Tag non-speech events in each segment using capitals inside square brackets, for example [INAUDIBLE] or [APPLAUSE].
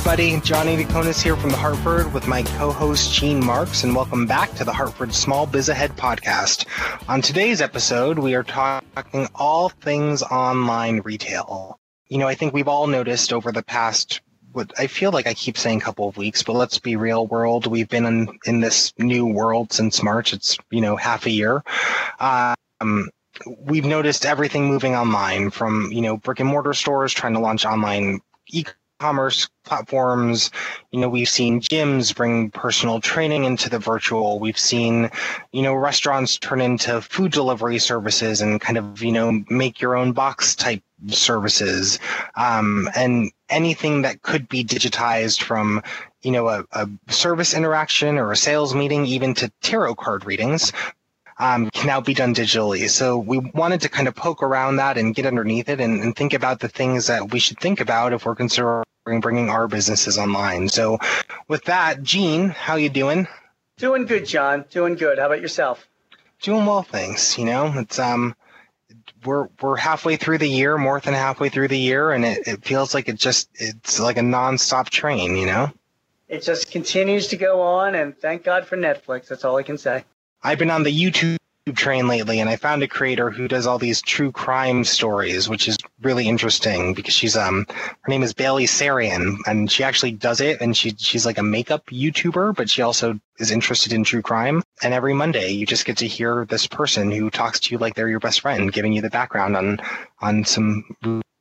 Everybody. Jon Aidukonis here from the Hartford with my co-host Gene Marks, and welcome back to the Hartford Small Biz Ahead podcast. On today's episode, we are talking all things online retail. You know, I think we've all noticed over the past what I feel like I keep saying a couple of weeks, but let's be real world. We've been in, in this new world since March. It's, you know, half a year. Um, we've noticed everything moving online from, you know, brick and mortar stores trying to launch online e commerce platforms. You know, we've seen gyms bring personal training into the virtual. We've seen, you know, restaurants turn into food delivery services and kind of, you know, make your own box type services. Um, and anything that could be digitized from, you know, a, a service interaction or a sales meeting, even to tarot card readings. Um, can now be done digitally. So we wanted to kind of poke around that and get underneath it and, and think about the things that we should think about if we're considering bringing our businesses online. So with that, Gene, how you doing? Doing good, John. Doing good. How about yourself? Doing well, thanks. You know, it's um we're we're halfway through the year, more than halfway through the year, and it, it feels like it just it's like a nonstop train, you know? It just continues to go on and thank God for Netflix. That's all I can say. I've been on the YouTube train lately and I found a creator who does all these true crime stories, which is really interesting because she's um her name is Bailey Sarian and she actually does it and she she's like a makeup YouTuber, but she also is interested in true crime. And every Monday you just get to hear this person who talks to you like they're your best friend, giving you the background on on some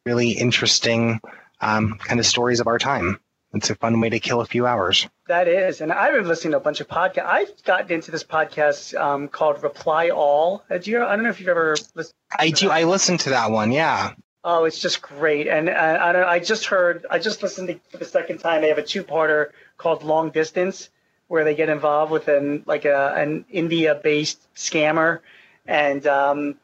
really interesting um, kind of stories of our time. It's a fun way to kill a few hours. That is, and I've been listening to a bunch of podcasts. I've gotten into this podcast um, called Reply All. Uh, do you, I don't know if you've ever listened. I do. I listened to that one. Yeah. Oh, it's just great, and uh, I don't. I just heard. I just listened to for the second time. They have a two-parter called Long Distance, where they get involved with an like a an India-based scammer, and um,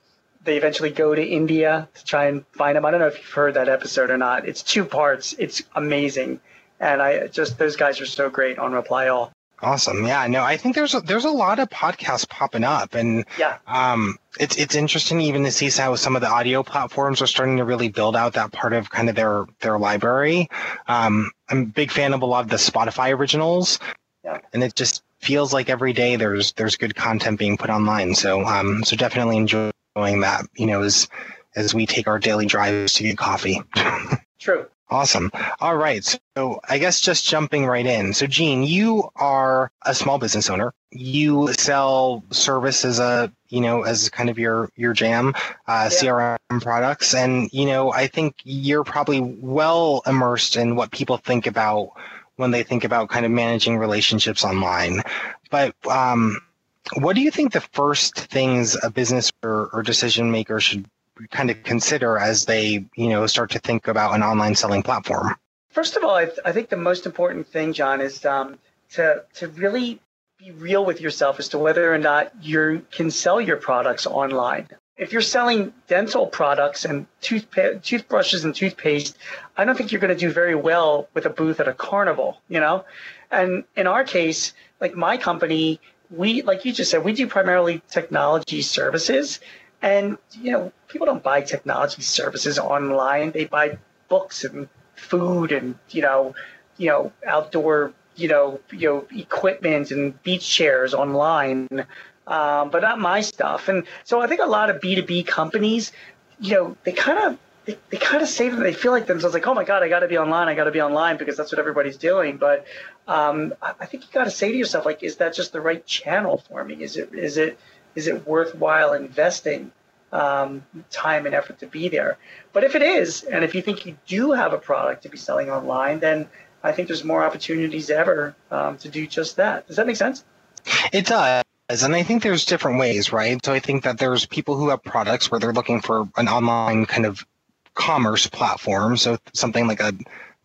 they eventually go to India to try and find him. I don't know if you've heard that episode or not. It's two parts. It's amazing and I just those guys are so great on Reply All. Awesome. Yeah, no, I think there's a, there's a lot of podcasts popping up, and yeah, um, it's it's interesting even to see how some of the audio platforms are starting to really build out that part of kind of their their library. Um, I'm a big fan of a lot of the Spotify originals, yeah, and it just feels like every day there's there's good content being put online. So um, so definitely enjoying that. You know, as as we take our daily drives to get coffee. [LAUGHS] True. Awesome. All right. So I guess just jumping right in. So Gene, you are a small business owner. You sell service as a, you know, as kind of your, your jam, uh, yeah. CRM products. And, you know, I think you're probably well immersed in what people think about when they think about kind of managing relationships online. But, um, what do you think the first things a business or, or decision maker should kind of consider as they, you know, start to think about an online selling platform? First of all, I, th- I think the most important thing, John, is um, to to really be real with yourself as to whether or not you can sell your products online. If you're selling dental products and toothpa- toothbrushes and toothpaste, I don't think you're going to do very well with a booth at a carnival, you know? And in our case, like my company, we, like you just said, we do primarily technology services. And, you know, people don't buy technology services online. They buy books and food and, you know, you know, outdoor, you know, you know, equipment and beach chairs online. Um, but not my stuff. And so I think a lot of B2B companies, you know, they kind of they, they kind of say that they feel like themselves like, oh my God, I got to be online. I got to be online because that's what everybody's doing. But um, I think you got to say to yourself, like, is that just the right channel for me? Is it, is it, is it worthwhile investing um, time and effort to be there? But if it is, and if you think you do have a product to be selling online, then I think there's more opportunities ever um, to do just that. Does that make sense? It does. And I think there's different ways, right? So I think that there's people who have products where they're looking for an online kind of commerce platform. So something like a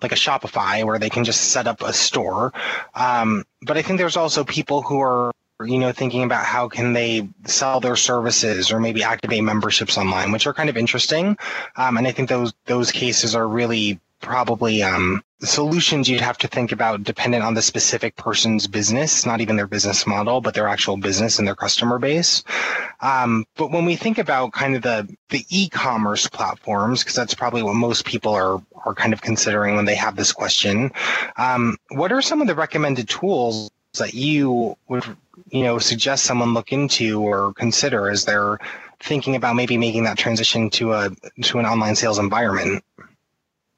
like a Shopify where they can just set up a store. Um, but I think there's also people who are you know, thinking about how can they sell their services or maybe activate memberships online, which are kind of interesting. Um, and I think those those cases are really probably um, solutions you'd have to think about dependent on the specific person's business, not even their business model, but their actual business and their customer base. Um, but when we think about kind of the the e-commerce platforms, because that's probably what most people are are kind of considering when they have this question, um, what are some of the recommended tools that you would you know suggest someone look into or consider as they're thinking about maybe making that transition to a to an online sales environment?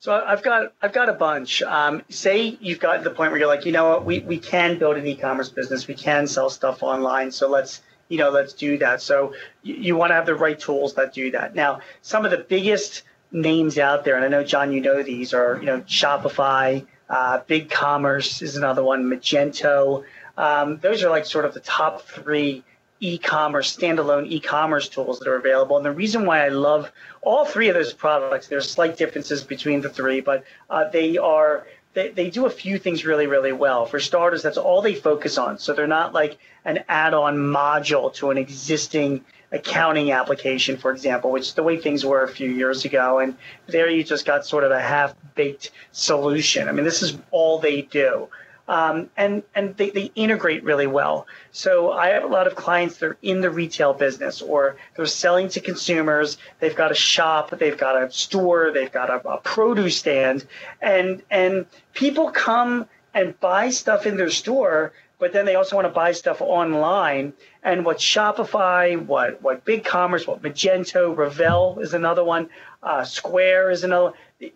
So I've got I've got a bunch. Um, say you've got to the point where you're like, you know what, we, we can build an e-commerce business, we can sell stuff online. So let's you know let's do that. So you, you want to have the right tools that do that. Now, some of the biggest names out there, and I know John, you know these are you know Shopify, uh, BigCommerce is another one, Magento. Um, those are like sort of the top three e-commerce standalone e-commerce tools that are available. And the reason why i love all three of those products there's slight differences between the three but uh, they are they, they do a few things really really well. For starters that's all they focus on. So they're not like an add-on module to an existing accounting application for example which is the way things were a few years ago. And there you just got sort of a half-baked solution. I mean this is all they do um, and and they, they integrate really well. So I have a lot of clients that are in the retail business or they're selling to consumers. They've got a shop, they've got a store, they've got a, a produce stand, and and people come and buy stuff in their store but then they also want to buy stuff online. And what Shopify, what what BigCommerce, what Magento, Revel is another one, uh, Square is another.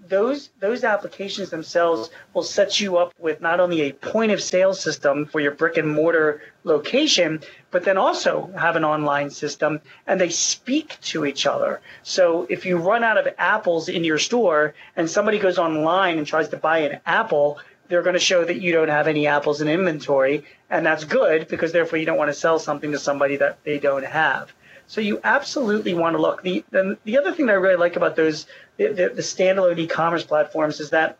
Those those applications themselves will set you up with not only a point of sale system for your brick and mortar location, but then also have an online system, and they speak to each other. So if you run out of apples in your store and somebody goes online and tries to buy an apple, they're going to show that you don't have any apples in inventory, and that's good because therefore you don't want to sell something to somebody that they don't have. So you absolutely want to look. The the, the other thing that I really like about those the, the, standalone e-commerce platforms is that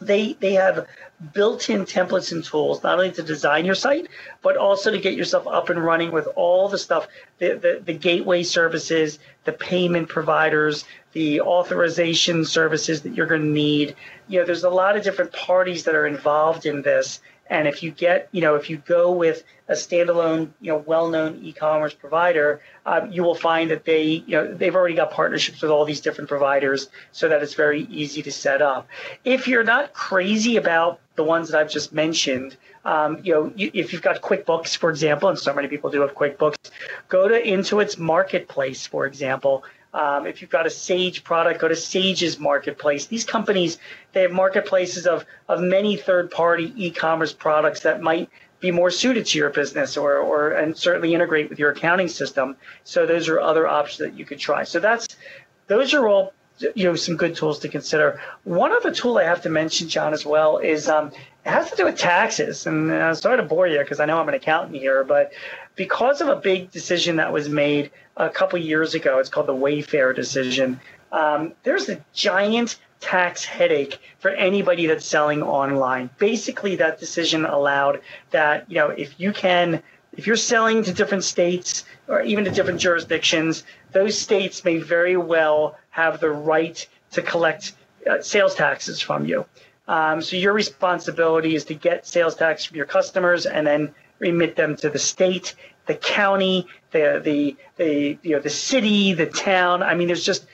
they they have built-in templates and tools not only to design your site but also to get yourself up and running with all the stuff the, the, the gateway services the payment providers the authorization services that you're going to need. You know there's a lot of different parties that are involved in this and if you get, you know, if you go with a standalone, you know, well-known e-commerce provider, um, you will find that they, you know, they've already got partnerships with all these different providers, so that it's very easy to set up. If you're not crazy about the ones that I've just mentioned, um, you know, you, if you've got QuickBooks, for example, and so many people do have QuickBooks, go to Intuit's marketplace, for example. Um, if you've got a Sage product, go to Sage's marketplace. These companies, they have marketplaces of, of many third party e commerce products that might be more suited to your business or, or and certainly integrate with your accounting system. So those are other options that you could try. So that's those are all you know some good tools to consider. One other tool I have to mention, John, as well is um, it has to do with taxes. And uh, I'm sorry to bore you because I know I'm an accountant here, but because of a big decision that was made a couple years ago, it's called the Wayfair decision. Um, there's a giant tax headache for anybody that's selling online. Basically, that decision allowed that you know if you can if you're selling to different states or even to different jurisdictions, those states may very well have the right to collect uh, sales taxes from you. Um, so your responsibility is to get sales tax from your customers and then remit them to the state, the county, the the the you know the city, the town. I mean, there's just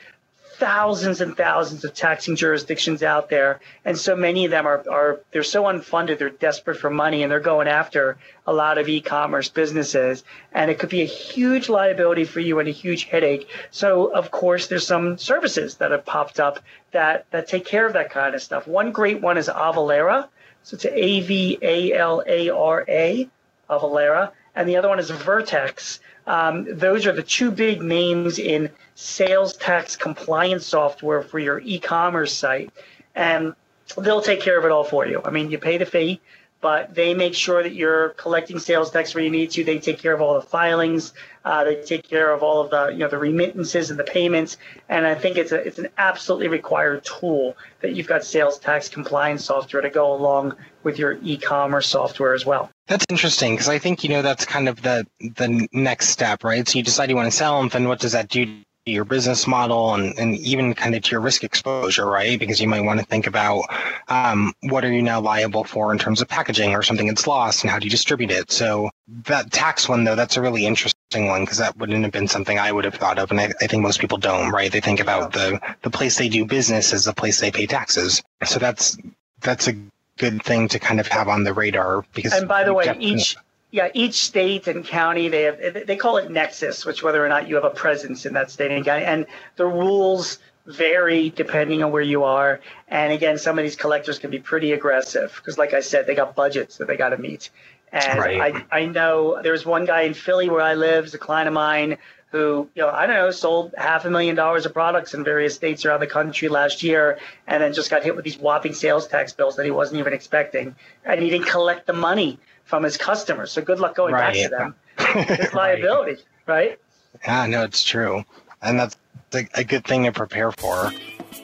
thousands and thousands of taxing jurisdictions out there, and so many of them are, are they're so unfunded, they're desperate for money, and they're going after a lot of e-commerce businesses, and it could be a huge liability for you and a huge headache. So, of course, there's some services that have popped up that that take care of that kind of stuff. One great one is Avalara, so it's A V A L A R A, Avalara, and the other one is Vertex. Um, those are the two big names in sales tax compliance software for your e-commerce site, and they'll take care of it all for you. I mean, you pay the fee, but they make sure that you're collecting sales tax where you need to. They take care of all the filings. Uh, they take care of all of the you know the remittances and the payments. And I think it's a it's an absolutely required tool that you've got sales tax compliance software to go along with your e-commerce software as well. That's interesting because I think you know that's kind of the the next step, right? So you decide you want to sell them, then what does that do to your business model and, and even kind of to your risk exposure, right? Because you might want to think about um, what are you now liable for in terms of packaging or something that's lost and how do you distribute it. So that tax one though, that's a really interesting one because that wouldn't have been something I would have thought of, and I, I think most people don't, right? They think about the the place they do business as the place they pay taxes. So that's that's a good thing to kind of have on the radar because. And by the way, each yeah each state and county they have they call it nexus, which whether or not you have a presence in that state and county, and the rules vary depending on where you are. And again, some of these collectors can be pretty aggressive because, like I said, they got budgets that they got to meet. And right. I, I know there's one guy in Philly where I live, is a client of mine who, you know, I don't know, sold half a million dollars of products in various states around the country last year and then just got hit with these whopping sales tax bills that he wasn't even expecting. And he didn't collect the money from his customers. So good luck going right. back to them. [LAUGHS] It's liability, right? Yeah, no, it's true. And that's a good thing to prepare for.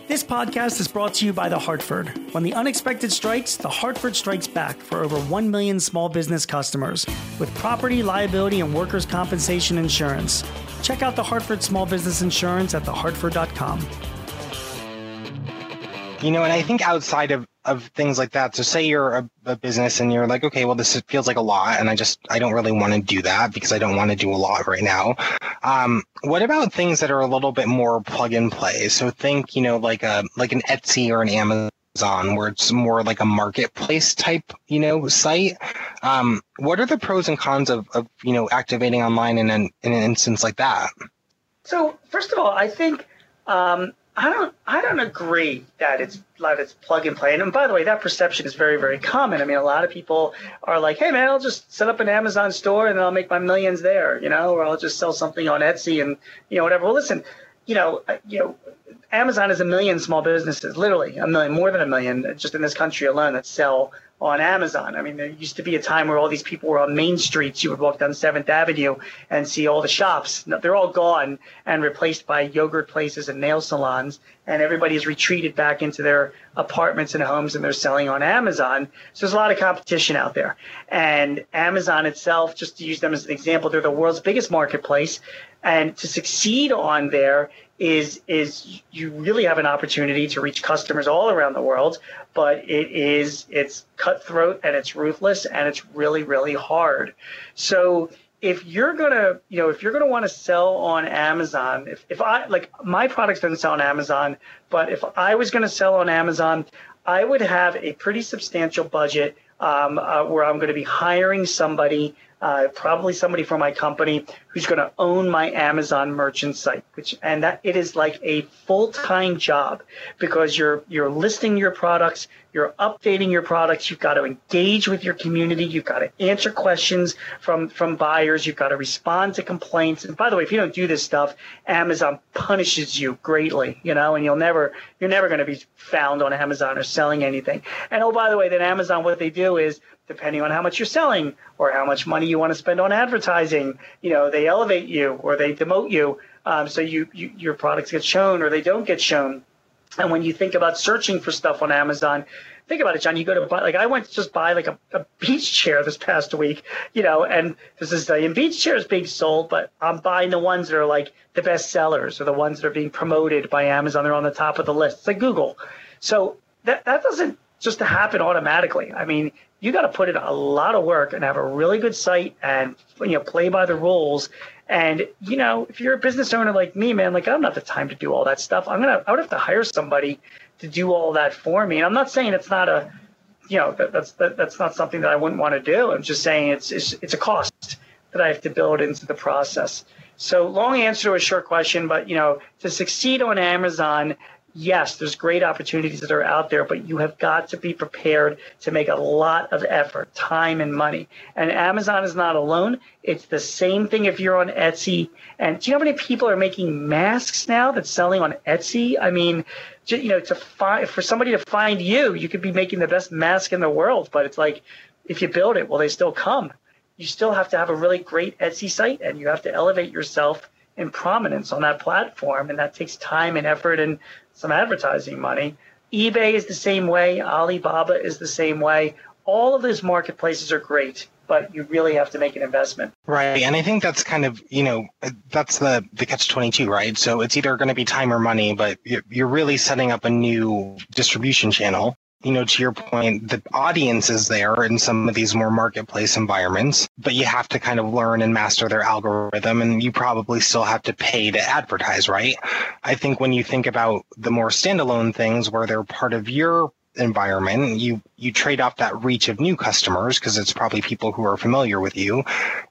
This podcast is brought to you by The Hartford. When the unexpected strikes, The Hartford strikes back for over 1 million small business customers with property, liability, and workers' compensation insurance. Check out The Hartford Small Business Insurance at thehartford.com. You know, and I think outside of, of things like that, so say you're a, a business and you're like, okay, well, this feels like a lot, and I just, I don't really want to do that because I don't want to do a lot right now. Um, what about things that are a little bit more plug and play? So think, you know, like a, like an Etsy or an Amazon where it's more like a marketplace type, you know, site. Um, what are the pros and cons of, of you know, activating online in an, in an instance like that? So first of all, I think, um, I don't I don't agree that it's that it's plug and play. And by the way, that perception is very very common. I mean, a lot of people are like, "Hey man, I'll just set up an Amazon store and I'll make my millions there," you know, or I'll just sell something on Etsy and you know whatever. Well, listen, you know, uh, you know, Amazon is a million small businesses, literally a million, more than a million, uh, just in this country alone that sell on Amazon. I mean, there used to be a time where all these people were on main streets. You would walk down Seventh Avenue and see all the shops. They're all gone and replaced by yogurt places and nail salons. And everybody has retreated back into their apartments and homes and they're selling on Amazon. So there's a lot of competition out there. And Amazon itself, just to use them as an example, they're the world's biggest marketplace. And to succeed on there, is is you really have an opportunity to reach customers all around the world but it is it's cutthroat and it's ruthless and it's really really hard. So if you're gonna you know if you're gonna want to sell on amazon if, if i like my products don't sell on amazon but if i was gonna sell on amazon i would have a pretty substantial budget um, uh, where i'm to be hiring somebody uh, probably somebody from my company who's going to own my Amazon merchant site, which and that it is like a full-time job because you're you're listing your products, you're updating your products, you've got to engage with your community, you've got to answer questions from from buyers, you've got to respond to complaints. And by the way, if you don't do this stuff, Amazon punishes you greatly, you know, and you'll never you're never going to be found on Amazon or selling anything. And oh, by the way, then Amazon what they do is depending on how much you're selling or how much money you want to spend on advertising. You know, they elevate you or they demote you. Um, so you, you, your products get shown or they don't get shown. And when you think about searching for stuff on Amazon, think about it, John. You go to buy, like I went to just buy like a, a beach chair this past week, you know, and this is the beach chairs being sold, but I'm buying the ones that are like the best sellers or the ones that are being promoted by Amazon. They're on the top of the list. It's like Google. So that, that doesn't just happen automatically. I mean, you got to put in a lot of work and have a really good site and you know play by the rules. And you know, if you're a business owner like me, man, like I don't have the time to do all that stuff. I'm gonna I would have to hire somebody to do all that for me. And I'm not saying it's not a you know that, that's that, that's not something that I wouldn't want to do. I'm just saying it's, it's it's a cost that I have to build into the process. So long answer to a short question, but you know, to succeed on Amazon, yes, there's great opportunities that are out there, but you have got to be prepared to make a lot of effort, time, and money. And Amazon is not alone. It's the same thing if you're on Etsy. And do you know how many people are making masks now that's selling on Etsy? I mean, you know, to find for somebody to find you, you could be making the best mask in the world, but it's like if you build it, will they still come? You still have to have a really great Etsy site, and you have to elevate yourself in prominence on that platform, and that takes time and effort and some advertising money. eBay is the same way. Alibaba is the same way. All of those marketplaces are great. but you really have to make an investment. Right. And I think that's kind of, you know, that's the, the catch 22, right? So it's either going to be time or money, but you're really setting up a new distribution channel. You know, to your point, the audience is there in some of these more marketplace environments, but you have to kind of learn and master their algorithm and you probably still have to pay to advertise, right? I think when you think about the more standalone things where they're part of your environment you you trade off that reach of new customers because it's probably people who are familiar with you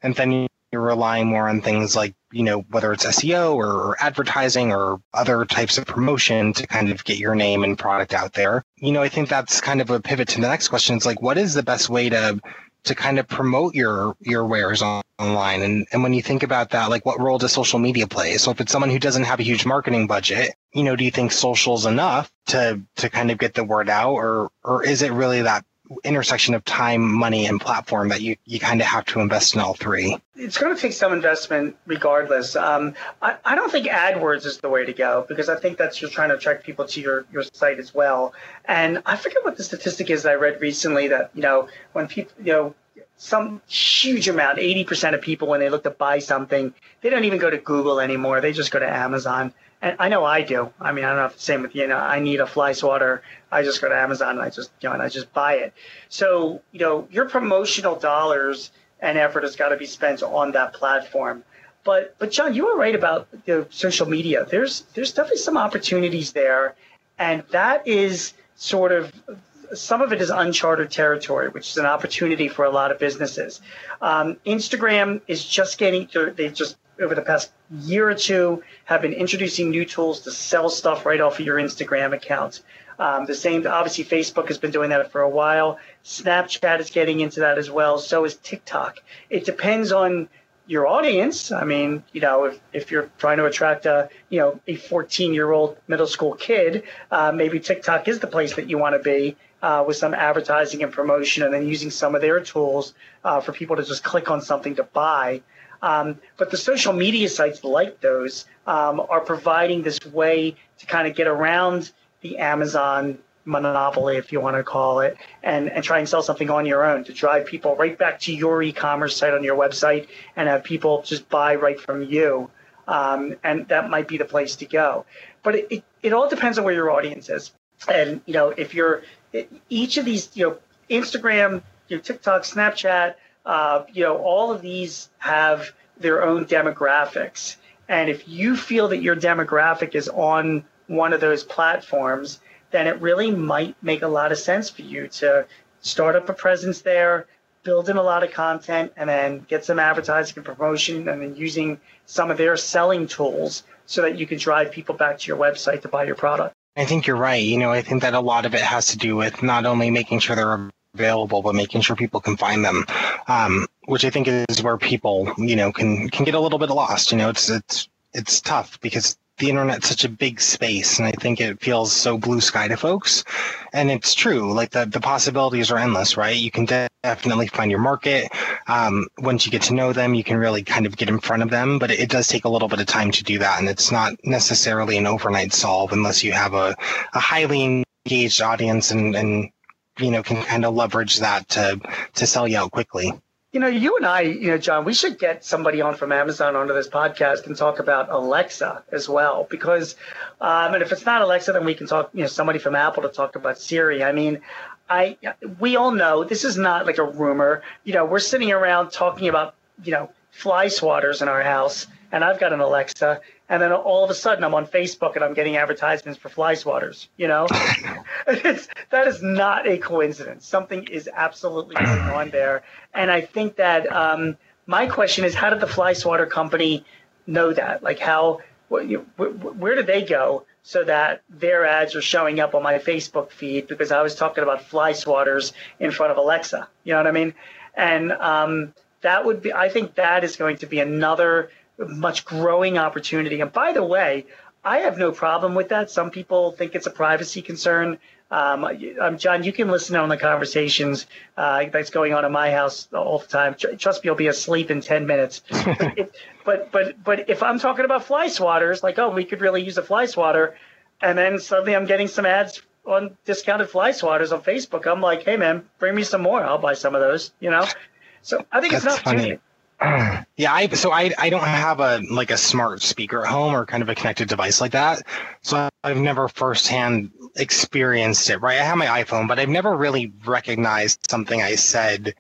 and then you're relying more on things like you know whether it's seo or advertising or other types of promotion to kind of get your name and product out there. You know i think that's kind of a pivot to the next question. It's like what is the best way to to kind of promote your your wares on, online? And and when you think about that like what role does social media play? So if it's someone who doesn't have a huge marketing budget you know do you think social's enough to to kind of get the word out? Or or is it really that intersection of time money and platform that you you kind of have to invest in all three it's going to take some investment regardless um, I, I don't think adwords is the way to go because i think that's just trying to attract people to your your site as well and i forget what the statistic is that i read recently that you know when people you know some huge amount, 80% of people, when they look to buy something, they don't even go to Google anymore. They just go to Amazon. And I know I do. I mean, I don't know if the same with you. you know, I need a fly swatter. I just go to Amazon and I just, you know, and I just buy it. So, you know, your promotional dollars and effort has got to be spent on that platform. But, but John, you were right about the social media. There's, there's definitely some opportunities there. And that is sort of some of it is uncharted territory, which is an opportunity for a lot of businesses. Um, Instagram is just getting, they've just over the past year or two have been introducing new tools to sell stuff right off of your Instagram account. Um, the same, obviously, Facebook has been doing that for a while. Snapchat is getting into that as well. So is TikTok. It depends on your audience. I mean, you know, if, if you're trying to attract a, you know, a 14 year old middle school kid, uh, maybe TikTok is the place that you want to be uh, with some advertising and promotion, and then using some of their tools uh, for people to just click on something to buy. Um, but the social media sites like those um, are providing this way to kind of get around the Amazon monopoly, if you want to call it, and, and try and sell something on your own to drive people right back to your e-commerce site on your website and have people just buy right from you. Um, and that might be the place to go. But it, it, it all depends on where your audience is. And, you know, if you're each of these, you know, Instagram, you know, TikTok, Snapchat, uh, you know, all of these have their own demographics. And if you feel that your demographic is on one of those platforms, then it really might make a lot of sense for you to start up a presence there, build in a lot of content, and then get some advertising and promotion, and then using some of their selling tools so that you can drive people back to your website to buy your product. I think you're right. You know, I think that a lot of it has to do with not only making sure they're available, but making sure people can find them, um, which I think is where people, you know, can can get a little bit lost. You know, it's it's it's tough because the internet's such a big space and I think it feels so blue sky to folks. And it's true. Like the, the possibilities are endless, right? You can definitely find your market. Um, once you get to know them, you can really kind of get in front of them, but it, it, does take a little bit of time to do that. And it's not necessarily an overnight solve unless you have a, a highly engaged audience and, and, you know, can kind of leverage that to, to sell you out quickly you know, you and I, you know, John, we should get somebody on from Amazon onto this podcast and talk about Alexa as well. Because, um, and if it's not Alexa, then we can talk, you know, somebody from Apple to talk about Siri. I mean, I, we all know this is not like a rumor. You know, we're sitting around talking about, you know, fly swatters in our house, and I've got an Alexa, and then all of a sudden I'm on Facebook and I'm getting advertisements for fly swatters. You know, [LAUGHS] [LAUGHS] it's, that is not a coincidence. Something is absolutely going [CLEARS THROAT] on there, and I think that um, my question is, how did the fly swatter company know that? Like, how where, where did they go so that their ads are showing up on my Facebook feed because I was talking about fly swatters in front of Alexa? You know what I mean? And um, that would be, I think that is going to be another much growing opportunity. And by the way, I have no problem with that. Some people think it's a privacy concern. Um, um, John, you can listen on the conversations uh, that's going on in my house all the time. Trust me, you'll be asleep in ten minutes. but, [LAUGHS] if, but but but if I'm talking about fly swatters, like oh, we could really use a fly swatter, and then suddenly I'm getting some ads on discounted fly swatters on Facebook. I'm like, hey man, bring me some more. I'll buy some of those. You know. So I think That's it's an opportunity. funny. Yeah, I so I I don't have a like a smart speaker at home or kind of a connected device like that. So I've never firsthand experienced it. Right, I have my iPhone, but I've never really recognized something I said,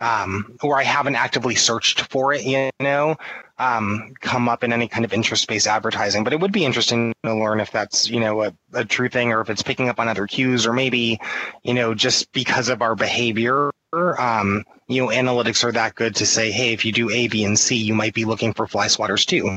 um, or I haven't actively searched for it. You know, um, come up in any kind of interest-based advertising. But it would be interesting to learn if that's you know a, a true thing, or if it's picking up on other cues, or maybe you know just because of our behavior. Um, you know, analytics are that good to say, hey, if you do A, B, and C, you might be looking for fly swatters too.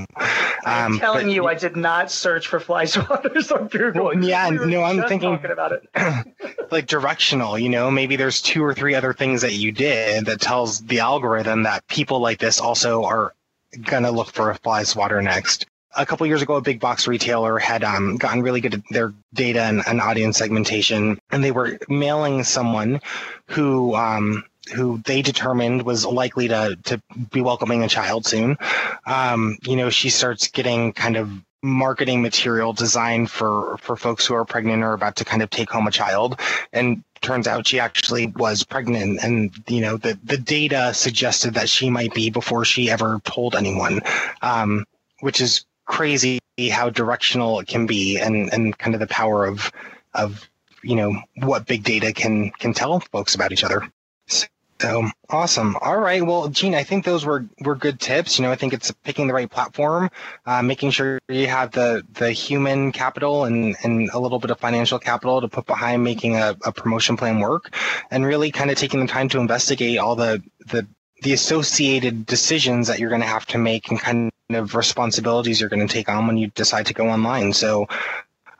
I'm Um, telling but- you, I did not search for fly [LAUGHS] swatters on Google. Well, yeah, We no, I'm thinking- about it. [CLEARS THROAT] like directional, you know, maybe there's two or three other things that you did that tells the algorithm that people like this also are gonna look for a fly swatter next. A couple years ago, a big box retailer had um, gotten really good at their data and, and audience segmentation, and they were mailing someone who um, who they determined was likely to to be welcoming a child soon. Um, you know, she starts getting kind of marketing material designed for for folks who are pregnant or about to kind of take home a child. And turns out she actually was pregnant. And you know the the data suggested that she might be before she ever told anyone um, which is crazy how directional it can be and and kind of the power of of you know what big data can can tell folks about each other. so awesome. All right. Well, Gene, I think those were, were good tips. You know, I think it's picking the right platform, uh, making sure you have the, the human capital and, and a little bit of financial capital to put behind making a, a promotion plan work and really kind of taking the time to investigate all the, the, the associated decisions that you're going to have to make and kind of responsibilities you're going to take on when you decide to go online. So,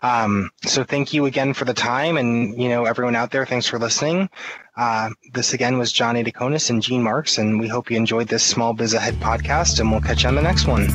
um, so thank you again for the time and, you know, everyone out there, thanks for listening. Uh, this again was Jon Aidukonis and Gene Marks, and we hope you enjoyed this Small Biz Ahead podcast, and we'll catch you on the next one.